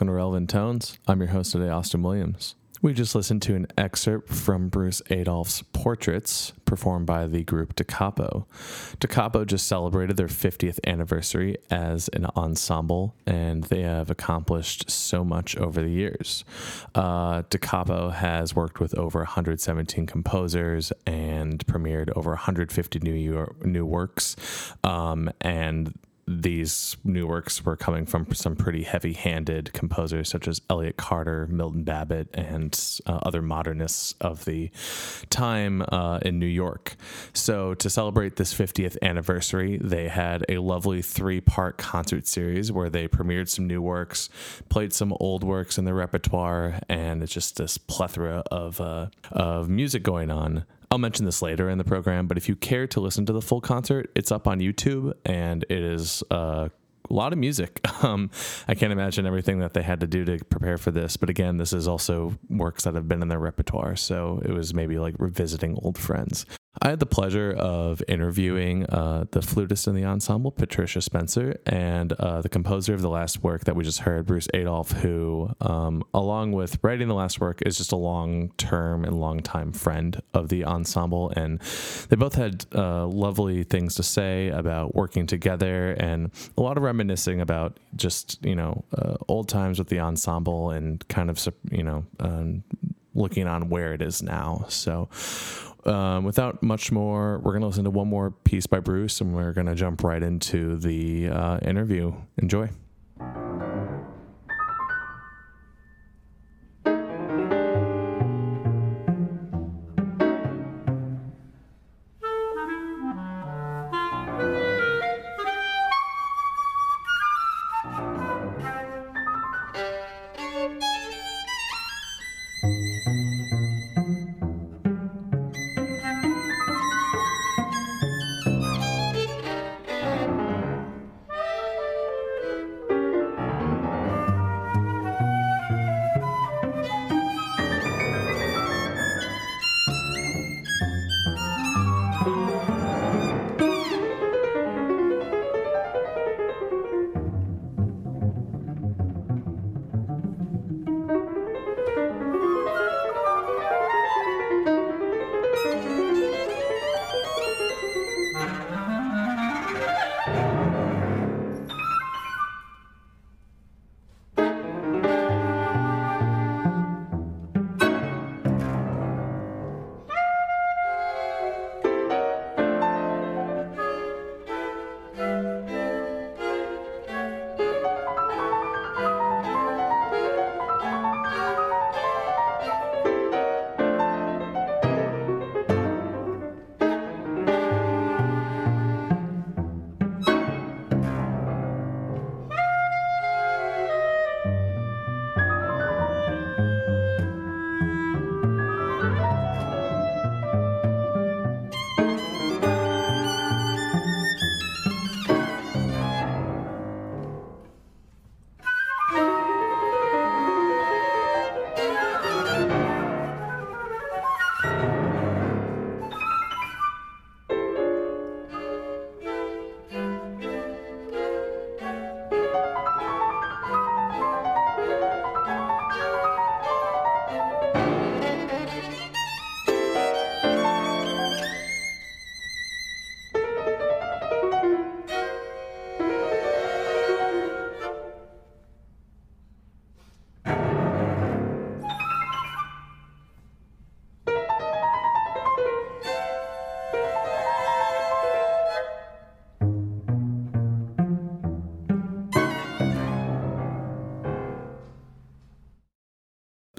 welcome to Relevant Tones. I'm your host today, Austin Williams. We just listened to an excerpt from Bruce Adolphe's Portraits, performed by the group Da Capo. Capo just celebrated their 50th anniversary as an ensemble, and they have accomplished so much over the years. Uh, Capo has worked with over 117 composers and premiered over 150 new new works, um, and these new works were coming from some pretty heavy handed composers such as Elliott Carter, Milton Babbitt, and uh, other modernists of the time uh, in New York. So, to celebrate this 50th anniversary, they had a lovely three part concert series where they premiered some new works, played some old works in their repertoire, and it's just this plethora of, uh, of music going on. I'll mention this later in the program, but if you care to listen to the full concert, it's up on YouTube and it is uh, a lot of music. Um, I can't imagine everything that they had to do to prepare for this. But again, this is also works that have been in their repertoire. So it was maybe like revisiting old friends. I had the pleasure of interviewing uh, the flutist in the ensemble, Patricia Spencer, and uh, the composer of the last work that we just heard, Bruce Adolphe, who, um, along with writing the last work, is just a long term and long time friend of the ensemble. And they both had uh, lovely things to say about working together and a lot of reminiscing about just, you know, uh, old times with the ensemble and kind of, you know, um, looking on where it is now. So, um, without much more, we're going to listen to one more piece by Bruce and we're going to jump right into the uh, interview. Enjoy.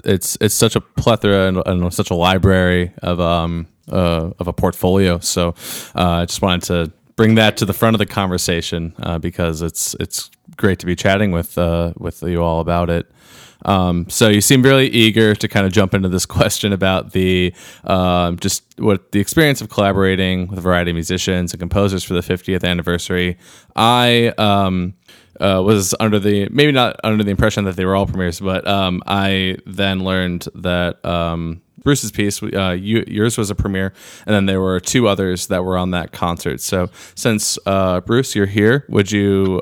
It's it's such a plethora and, and such a library of um uh, of a portfolio. So uh, I just wanted to bring that to the front of the conversation uh, because it's it's great to be chatting with uh, with you all about it. Um, so you seem really eager to kind of jump into this question about the um, just what the experience of collaborating with a variety of musicians and composers for the 50th anniversary. I um, uh, was under the maybe not under the impression that they were all premieres, but um, I then learned that um, Bruce's piece, uh, you, yours was a premiere, and then there were two others that were on that concert. So since uh, Bruce, you're here, would you?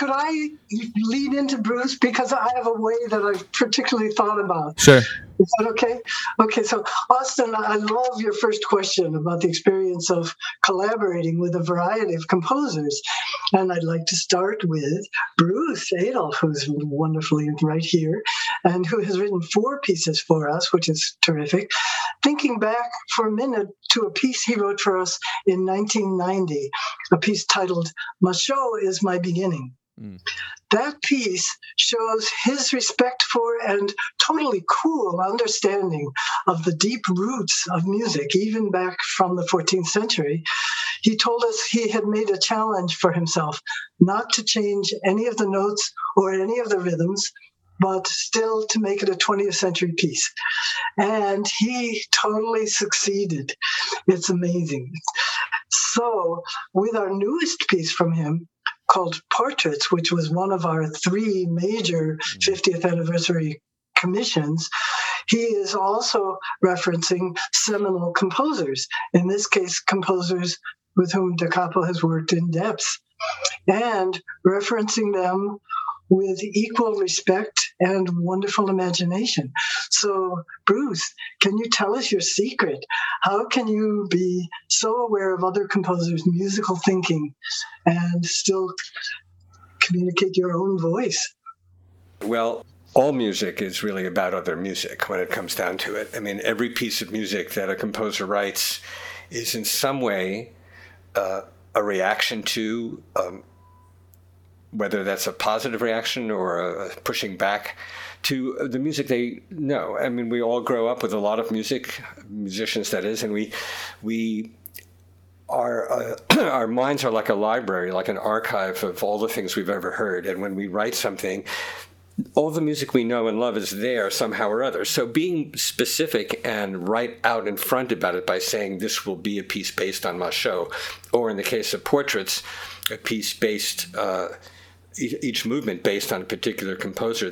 Could I lead into Bruce because I have a way that I've particularly thought about. Sure. Is that okay? Okay, so Austin, I love your first question about the experience of collaborating with a variety of composers. And I'd like to start with Bruce Adolphe, who's wonderfully right here and who has written four pieces for us, which is terrific. Thinking back for a minute to a piece he wrote for us in 1990, a piece titled Machaut is My Beginning. Mm. That piece shows his respect for and totally cool understanding of the deep roots of music, even back from the 14th century. He told us he had made a challenge for himself not to change any of the notes or any of the rhythms, but still to make it a 20th century piece. And he totally succeeded. It's amazing. So, with our newest piece from him, called Portraits, which was one of our three major 50th mm. anniversary commissions, he is also referencing seminal composers, in this case, composers with whom Da Capo has worked in depth, and referencing them with equal respect and wonderful imagination. So, Bruce, can you tell us your secret? How can you be so aware of other composers' musical thinking and still communicate your own voice? Well, all music is really about other music when it comes down to it. I mean, every piece of music that a composer writes is in some way uh, a reaction to um, whether that's a positive reaction or a pushing back to the music they know. I mean, we all grow up with a lot of music, musicians that is, and we we our uh, our minds are like a library, like an archive of all the things we've ever heard. And when we write something, all the music we know and love is there somehow or other. So being specific and right out in front about it by saying this will be a piece based on Machaut, or in the case of portraits, a piece based. Uh, each movement based on a particular composer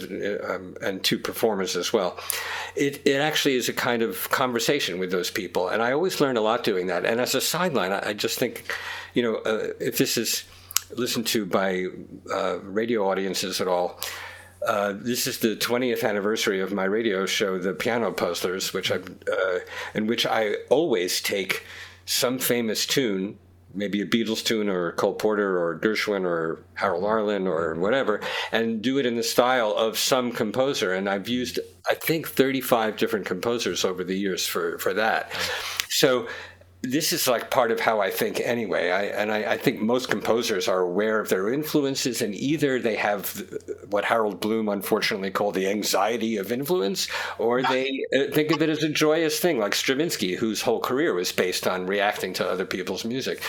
um, and two performers as well. It, it actually is a kind of conversation with those people, and I always learn a lot doing that. And as a sideline, I, I just think, you know, uh, if this is listened to by uh, radio audiences at all. Uh, this is the 20th anniversary of my radio show, The Piano Puzzlers, which I, uh, in which I always take some famous tune maybe a Beatles tune or Cole Porter or Gershwin or Harold Arlen or whatever, and do it in the style of some composer. And I've used, I think, 35 different composers over the years for, for that. So this is like part of how I think anyway. I, and I, I, think most composers are aware of their influences, and either they have what Harold Bloom unfortunately called the anxiety of influence, or they uh, think of it as a joyous thing, like Stravinsky, whose whole career was based on reacting to other people's music.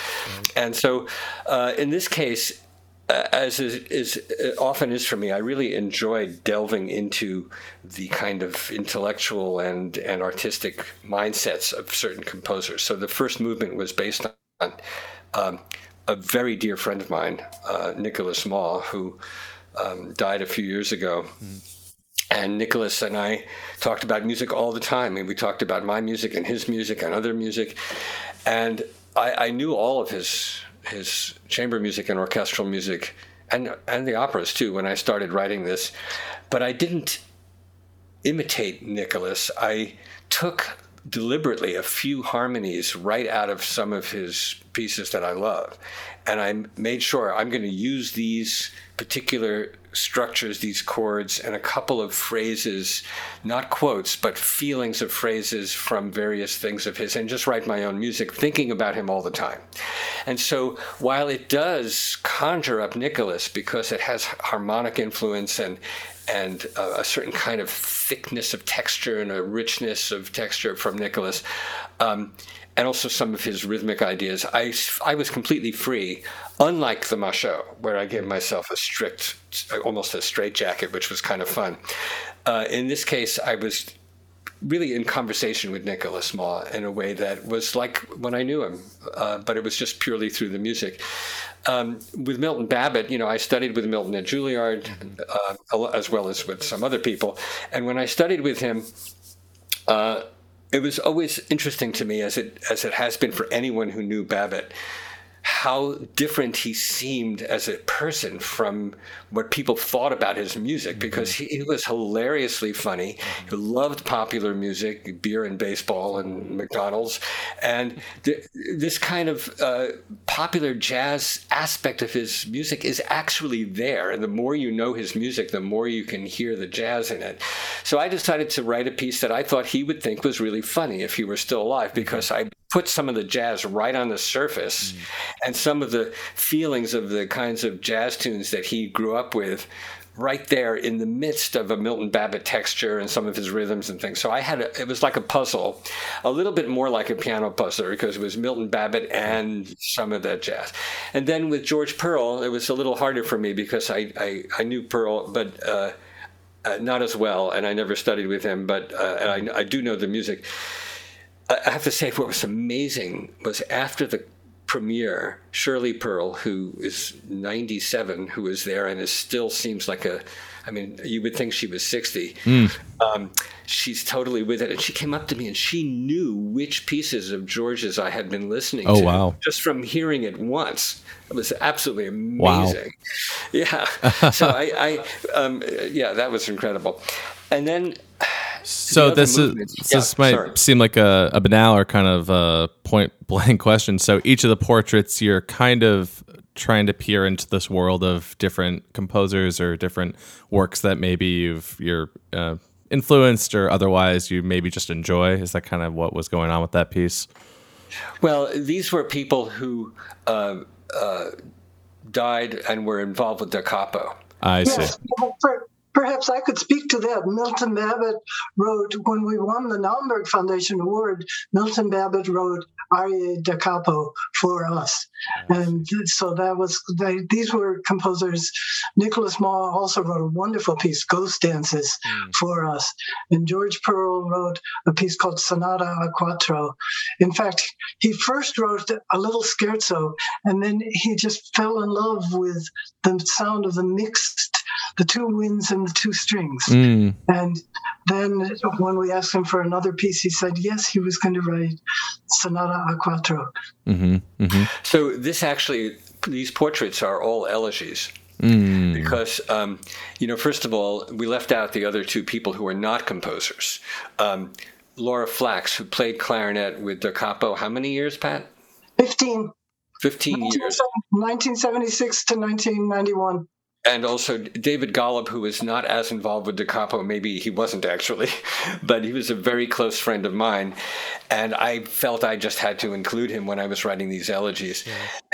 And so uh, in this case, as is, is, uh, often is for me, I really enjoy delving into the kind of intellectual and, and artistic mindsets of certain composers. So the first movement was based on um, a very dear friend of mine, uh, Nicholas Maw, who um, died a few years ago. Mm. And Nicholas and I talked about music all the time. I mean, we talked about my music and his music and other music. And I, I knew all of his his chamber music and orchestral music and and the operas too when I started writing this. But I didn't imitate Nicholas. I took deliberately a few harmonies right out of some of his pieces that I love and I made sure I'm going to use these particular structures, these chords, and a couple of phrases, not quotes, but feelings of phrases from various things of his, and just write my own music, thinking about him all the time. And so while it does conjure up Nicholas because it has harmonic influence and and a, certain kind of thickness of texture and a richness of texture from Nicholas, um, and also some of his rhythmic ideas, I, I was completely free, unlike the Machaut, where I gave myself a strict, almost a straitjacket, which was kind of fun. Uh, in this case, I was really in conversation with Nicholas Maw in a way that was like when I knew him, uh, but it was just purely through the music. Um, with Milton Babbitt, you know, I studied with Milton at Juilliard, uh, as well as with some other people. And when I studied with him, uh, it was always interesting to me, as it as it has been for anyone who knew Babbitt, how different he seemed as a person from what people thought about his music mm-hmm. because he, he, was hilariously funny. He loved popular music, beer and baseball and McDonald's. And th- this kind of uh, popular jazz aspect of his music is actually there. And the more you know his music, the more you can hear the jazz in it. So I decided to write a piece that I thought he would think was really funny if he were still alive because I put some of the jazz right on the surface mm. and some of the feelings of the kinds of jazz tunes that he grew up with right there in the midst of a Milton Babbitt texture and some of his rhythms and things. So I had a, it was like a puzzle, a little bit more like a piano puzzle because it was Milton Babbitt and some of that jazz. And then with George Perle, it was a little harder for me because I, I, I knew Perle, but uh, uh, not as well, and I never studied with him, but uh, and I, I do know the music. I have to say, what was amazing was after the premiere, Shirley Perle, who is 97, who was there and is still seems like a, I mean, you would think she was 60. Mm. Um, she's totally with it. And she came up to me and she knew which pieces of George's I had been listening oh, to. wow. Just from hearing it once. It was absolutely amazing. Wow. Yeah. so I, I um, yeah, that was incredible. And then so this is this might sorry. seem like a, a, banal or kind of a point blank question. So each of the portraits, you're kind of trying to peer into this world of different composers or different works that maybe you've you're uh, influenced or otherwise you maybe just enjoy. Is that kind of what was going on with that piece? Well, these were people who uh, uh, died and were involved with Da Capo. I yes. see. Perhaps I could speak to that. Milton Babbitt wrote, when we won the Naumburg Foundation Award, Milton Babbitt wrote Arie da Capo for us. And so that was, they, these were composers. Nicholas Maw also wrote a wonderful piece, Ghost Dances, mm. for us. And George Perle wrote a piece called Sonata a Quattro. In fact, he first wrote a little scherzo, and then he just fell in love with the sound of the mixed the two winds and the two strings. Mm. And then when we asked him for another piece, he said yes, he was going to write Sonata a Quattro. Mm-hmm. Mm-hmm. So this actually, these portraits are all elegies. Mm. Because, um, you know, first of all, we left out the other two people who are not composers. Um, Laura Flax, who played clarinet with Da Capo, how many years, Pat? 15. 15 years. 1976 to 1991 and also David Golub, who was not as involved with Da Capo, maybe he wasn't actually, but he was a very close friend of mine, and I felt I just had to include him when I was writing these elegies. Yeah.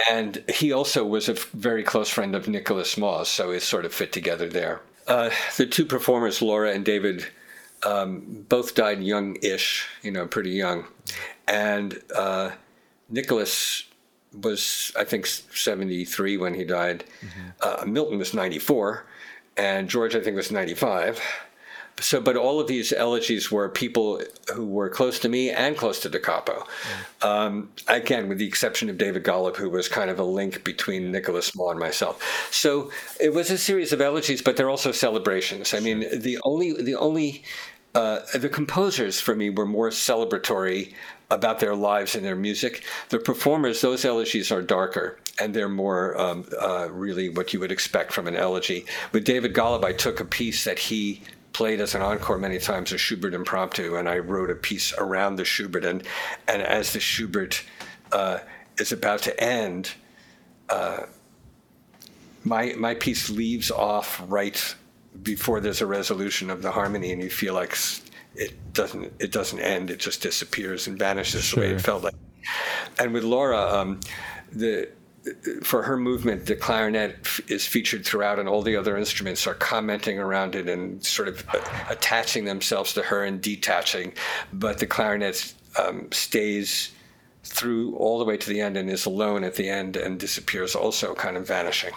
And he also was a very close friend of Nicholas Maw's, so it sort of fit together there. Uh, the two performers, Laura and David, um, both died young-ish, you know, pretty young, and uh, Nicholas was I think 73 when he died. Mm-hmm. Uh, Milton was 94, and George I think was 95. So, but all of these elegies were people who were close to me and close to Da Capo. Mm. Um, again, with the exception of David Golub, who was kind of a link between Nicholas Maw and myself. So it was a series of elegies, but they're also celebrations. I mean, the only the only uh, the composers for me were more celebratory about their lives and their music. The performers, those elegies are darker and they're more um, uh, really what you would expect from an elegy. With David Golub, I took a piece that he played as an encore many times, a Schubert impromptu, and I wrote a piece around the Schubert. And, and as the Schubert uh, is about to end, uh, my, my piece leaves off right before there's a resolution of the harmony, and you feel like it doesn't it doesn't end. It just disappears and vanishes sure. the way it felt like. And with Laura, um, the for her movement, the clarinet is featured throughout, and all the other instruments are commenting around it and sort of attaching themselves to her and detaching. But the clarinet um, stays through all the way to the end and is alone at the end and disappears, also kind of vanishing.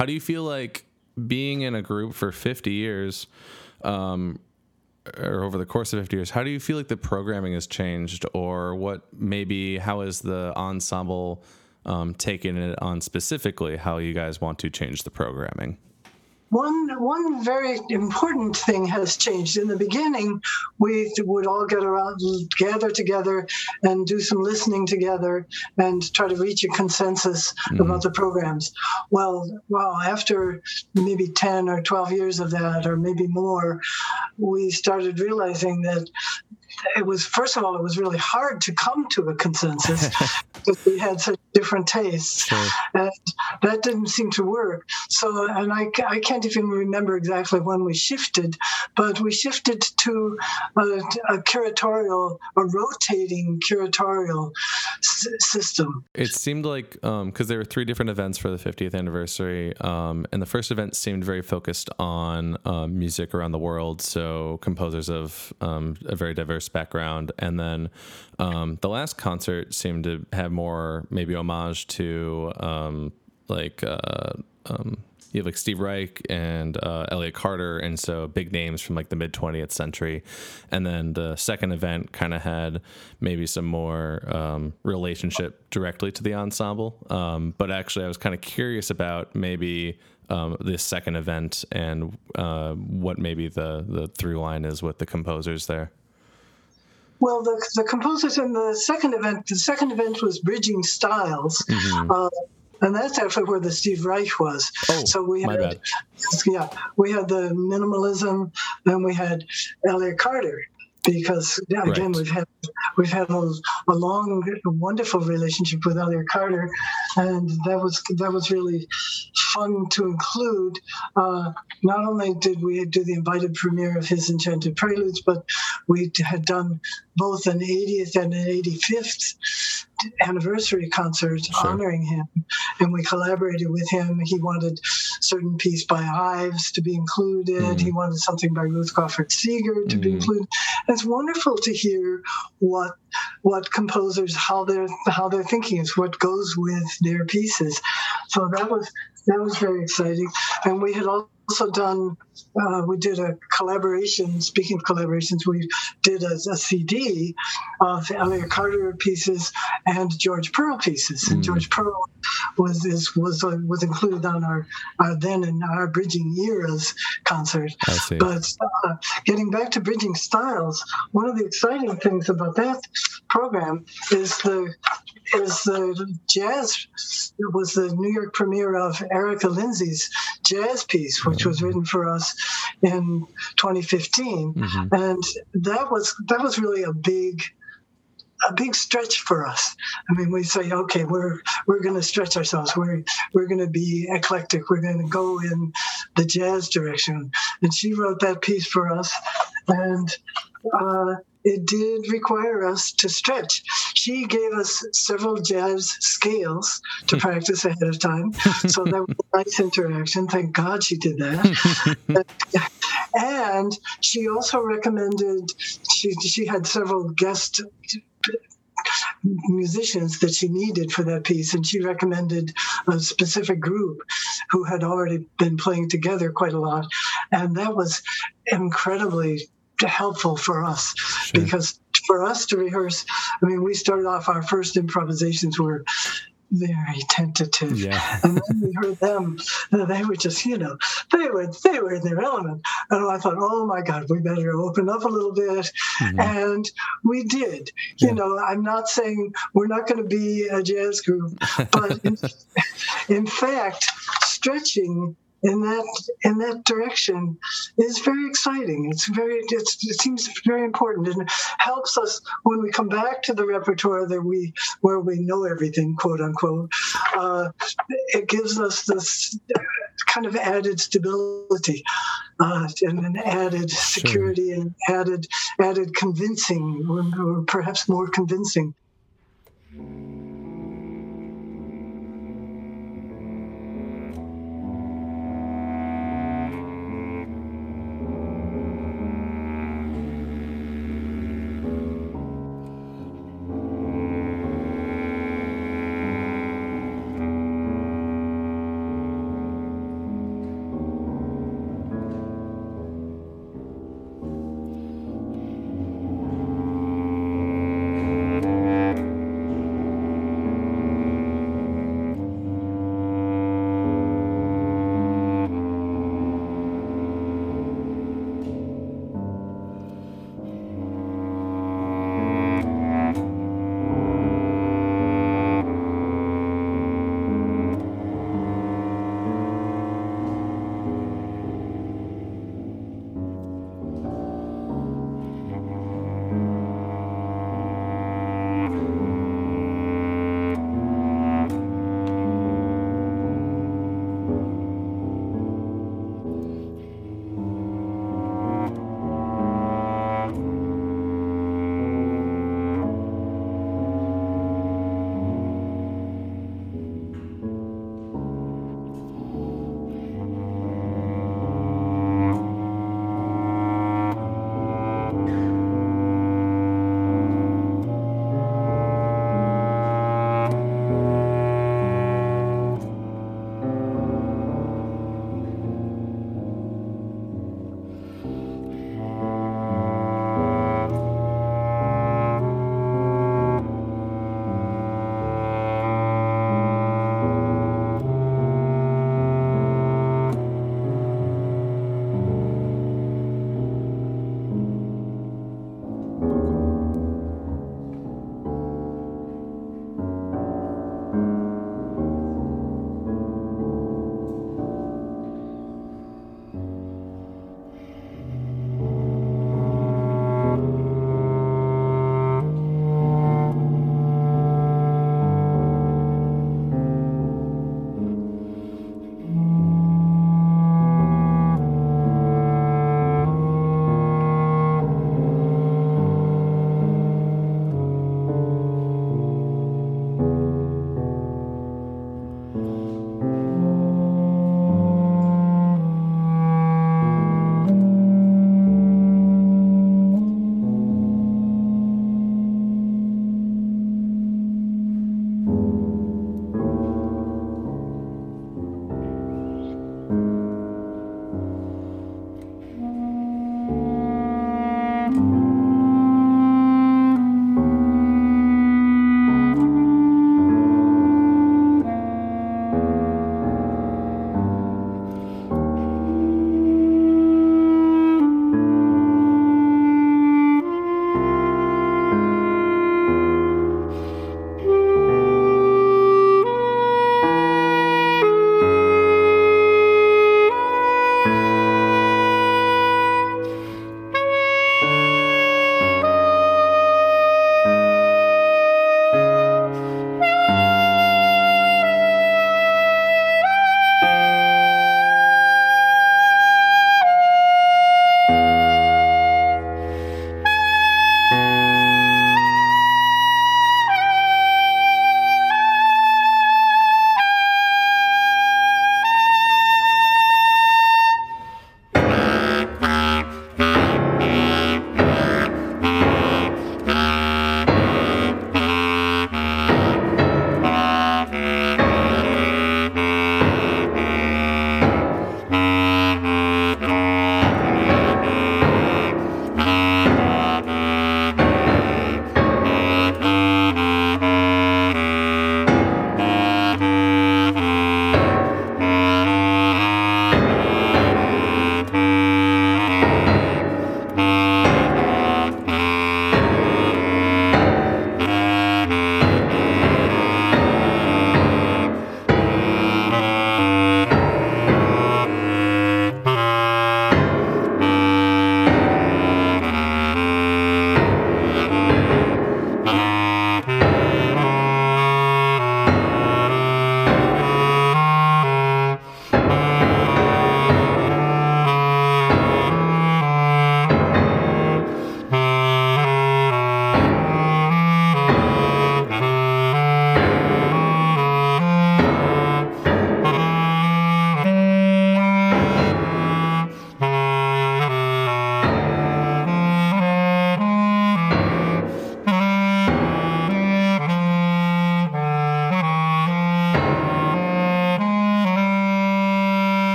How do you feel like being in a group for 50 years, um, or over the course of 50 years, how do you feel like the programming has changed, or what maybe how is the ensemble um, taking it on specifically how you guys want to change the programming? One one very important thing has changed. In the beginning, we would all get around, gather together, and do some listening together, and try to reach a consensus mm-hmm. about the programs. Well, well, after maybe ten or twelve years of that, or maybe more, we started realizing that it was first of all it was really hard to come to a consensus because we had such different tastes. Sure. and that didn't seem to work. So and I, I can't even remember exactly when we shifted but we shifted to a, a curatorial a rotating curatorial s- system. It seemed like because um, there were three different events for the 50th anniversary. Um, and the first event seemed very focused on um, music around the world. So composers of um, a very diverse background, and then um, the last concert seemed to have more maybe homage to um, like uh, um, you have like Steve Reich and uh, Elliott Carter, and so big names from like the mid 20th century. And then the second event kind of had maybe some more um, relationship directly to the ensemble. Um, but actually, I was kind of curious about maybe um, this second event and uh, what maybe the the through line is with the composers there. Well, the, the composers in the second event, the second event was Bridging Styles. Mm-hmm. Uh, and that's actually where the Steve Reich was. Oh, so we had, bad. yeah, we had the minimalism, and we had Elliott Carter, because yeah, again right. we've had we've had a, a long wonderful relationship with Elliott Carter and that was that was really fun to include uh, not only did we do the invited premiere of his enchanted preludes but we had done both an 80th and an 85th anniversary concert sure. honoring him and we collaborated with him he wanted certain piece by ives to be included mm. he wanted something by ruth crawford seeger to mm. be included it's wonderful to hear what what composers how they're how they're thinking is what goes with their pieces so that was that was very exciting and we had also done uh, we did a collaboration. Speaking of collaborations, we did a, a CD of Elliott Carter pieces and George Perle pieces. Mm. And George Perle was is, was uh, was included on our, our then in our Bridging Eras concert. But uh, getting back to Bridging Styles, one of the exciting things about that program is the is the jazz. It was the New York premiere of Erica Lindsay's jazz piece, which was written for us in 2015, mm-hmm. and that was that was really a big a big stretch for us. I mean, we say, okay, we're we're going to stretch ourselves. We're we're going to be eclectic. We're going to go in the jazz direction. And she wrote that piece for us, and uh, it did require us to stretch. She gave us several jazz scales to hmm. practice ahead of time. So that was a nice interaction. Thank God she did that. and she also recommended, she, she had several guest musicians that she needed for that piece, and she recommended a specific group who had already been playing together quite a lot, and that was incredibly helpful for us sure. because for us to rehearse, I mean, we started off our first improvisations were very tentative. Yeah. and then we heard them, they were just, you know, they were they were in their element. And I thought, oh my God, we better open up a little bit. Mm-hmm. And we did. Yeah. You know, I'm not saying we're not going to be a jazz group, but in, in fact, stretching in that in that direction is very exciting. It's very it's, it seems very important and helps us when we come back to the repertoire that we where we know everything, quote unquote. Uh, it gives us this kind of added stability uh, and an added security sure. and added added convincing or, or perhaps more convincing.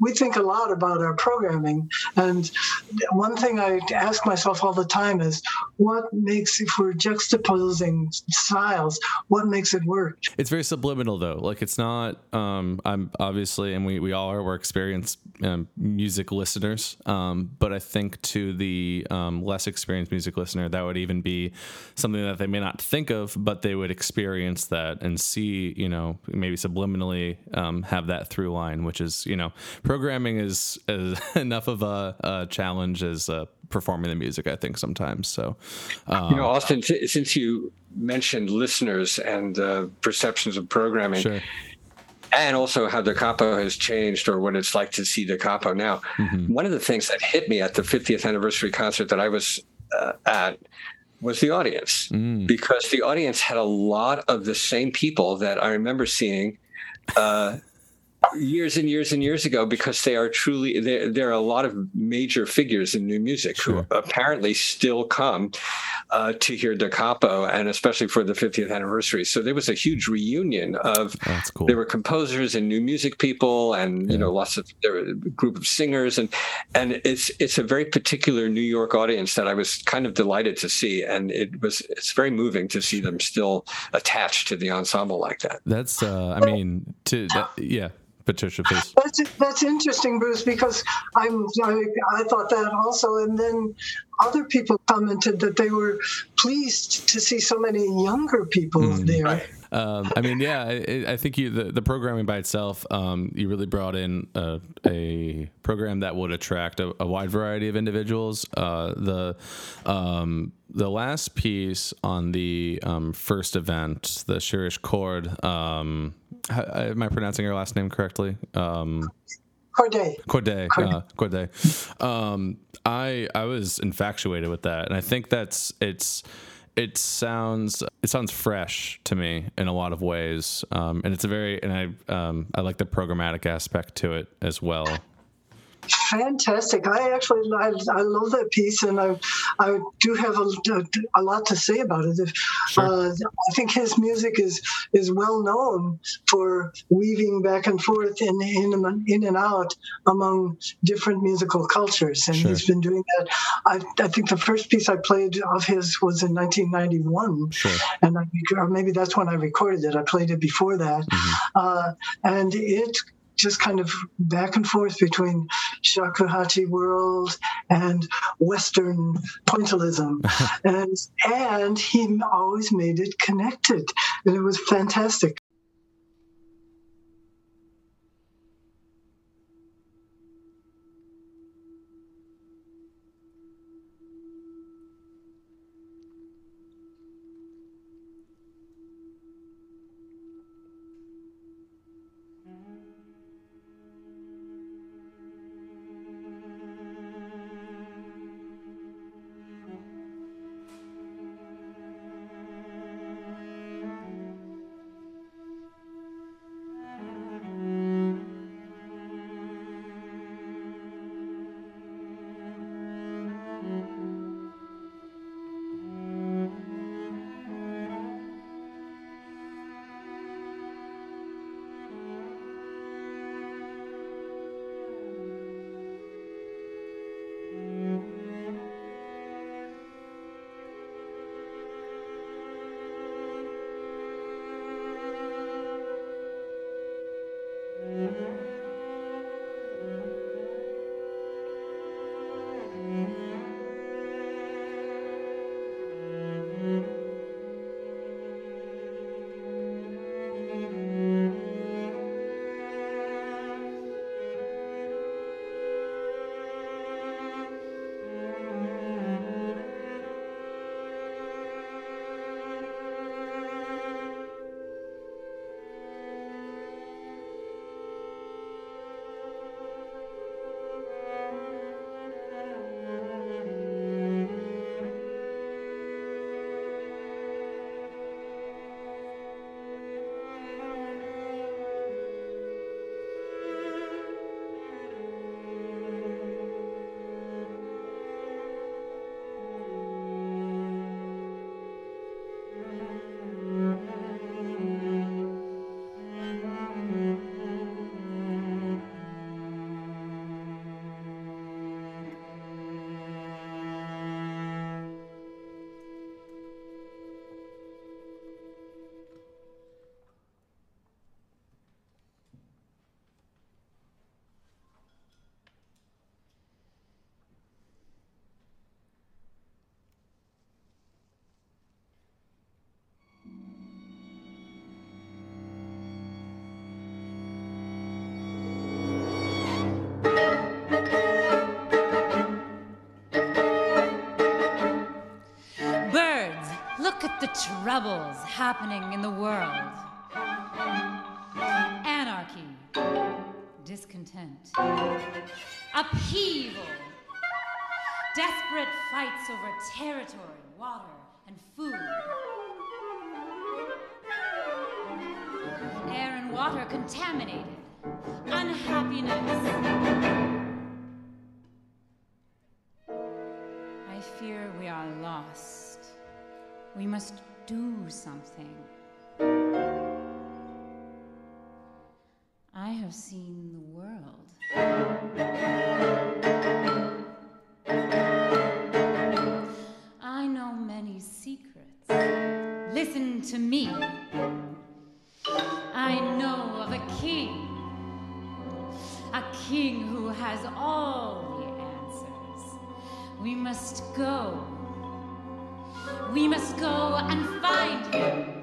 We think a lot about our programming. And one thing I ask myself all the time is what makes, if we're juxtaposing styles, what makes it work? It's very subliminal, though. Like, it's not, um, I'm obviously, and we, we all are, we're experienced um, music listeners. Um, but I think to the um, less experienced music listener, that would even be something that they may not think of, but they would experience that and see, you know, maybe subliminally um, have that through line, which is, you know, programming is, is enough of a, a challenge as uh, performing the music. I think sometimes. So, um, you know, Austin, t- since you mentioned listeners and uh, perceptions of programming. Sure. And also how Da Capo has changed, or what it's like to see Da Capo now. Mm-hmm. One of the things that hit me at the 50th anniversary concert that I was uh, at was the audience, mm. because the audience had a lot of the same people that I remember seeing uh, years and years and years ago because they are truly there, there are a lot of major figures in new music sure. who apparently still come uh, to hear Da Capo and especially for the 50th anniversary so there was a huge reunion of cool. there were composers and new music people and yeah. you know lots of there were a group of singers and and it's it's a very particular New York audience that I was kind of delighted to see and it was it's very moving to see them still attached to the ensemble like that that's uh, I mean to that, yeah Patricia, please. That's that's interesting, Bruce, because I'm I, I thought that also, and then other people commented that they were pleased to see so many younger people mm, there. Um, I mean, yeah, I, I, think you the, the programming by itself, um, you really brought in a, a program that would attract a, a wide variety of individuals. Uh, the um, the last piece on the um, first event, the Shirish Korde. Um, am I pronouncing your last name correctly? Um, Korde. Korde. Korde. Uh, Korde. Um, I I was infatuated with that, and I think that's it's it sounds it sounds fresh to me in a lot of ways, um, and it's a very and I um, I like the programmatic aspect to it as well fantastic. I actually I, I love that piece, and I I do have a, a lot to say about it. Sure. uh, I think his music is is well known for weaving back and forth in in, in and out among different musical cultures, and sure. he's been doing that. I, I think the first piece I played of his was in 1991, sure. and I, or maybe that's when I recorded it. I played it before that, mm-hmm. uh, and it just kind of back and forth between shakuhachi world and Western pointillism. and, and he always made it connected. And it was fantastic. The troubles happening in the world anarchy, discontent, upheaval, desperate fights over territory, water, and food. Air and water contaminated, unhappiness. We must do something. I have seen the world. I know many secrets. Listen to me. I know of a king. A king who has all the answers. We must go. We must go and find him.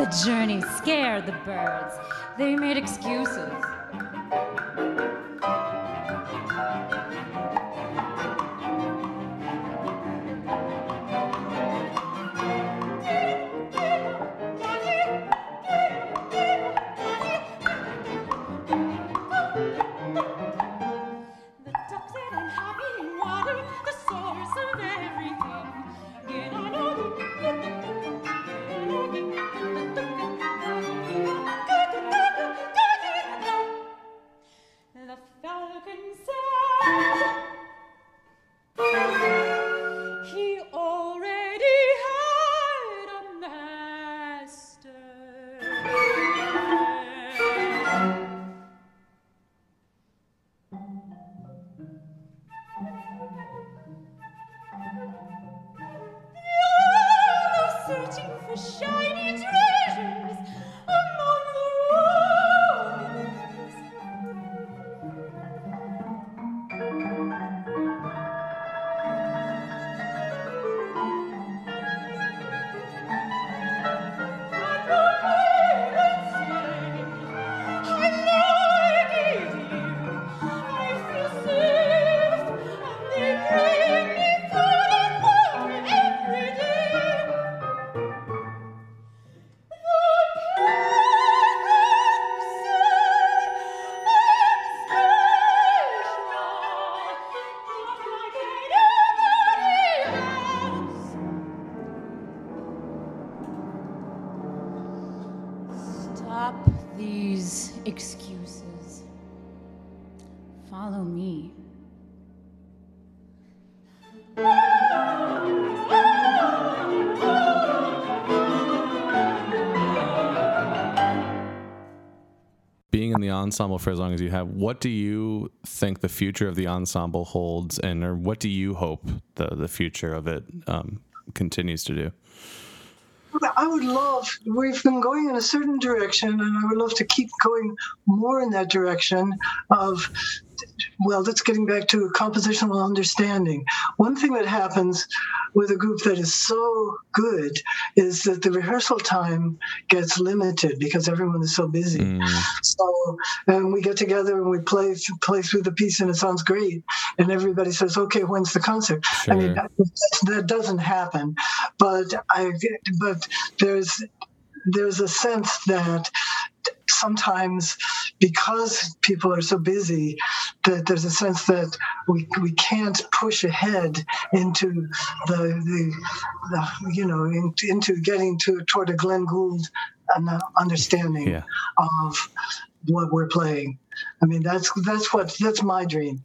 The journey scared the birds. They made excuses. Stop these excuses. Follow me. being in the ensemble for as long as you have, what do you think the future of the ensemble holds, and or what do you hope the the future of it um, continues to do? I would love, we've been going in a certain direction, and I would love to keep going more in that direction of well, that's getting back to compositional understanding. One thing that happens with a group that is so good is that the rehearsal time gets limited because everyone is so busy. Mm. So, and we get together and we play play through the piece, and it sounds great. And everybody says, "Okay, when's the concert?" Sure. I mean, that, that doesn't happen. But I, but there's there's a sense that sometimes because people are so busy that there's a sense that we, we can't push ahead into the, the, the you know in, into getting to toward a Glenn Gould uh, understanding yeah. of what we're playing. I mean that's that's what that's my dream.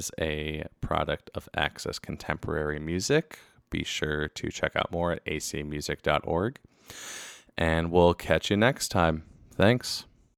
Is a product of Access Contemporary Music. Be sure to check out more at acmusic.org. And we'll catch you next time. Thanks.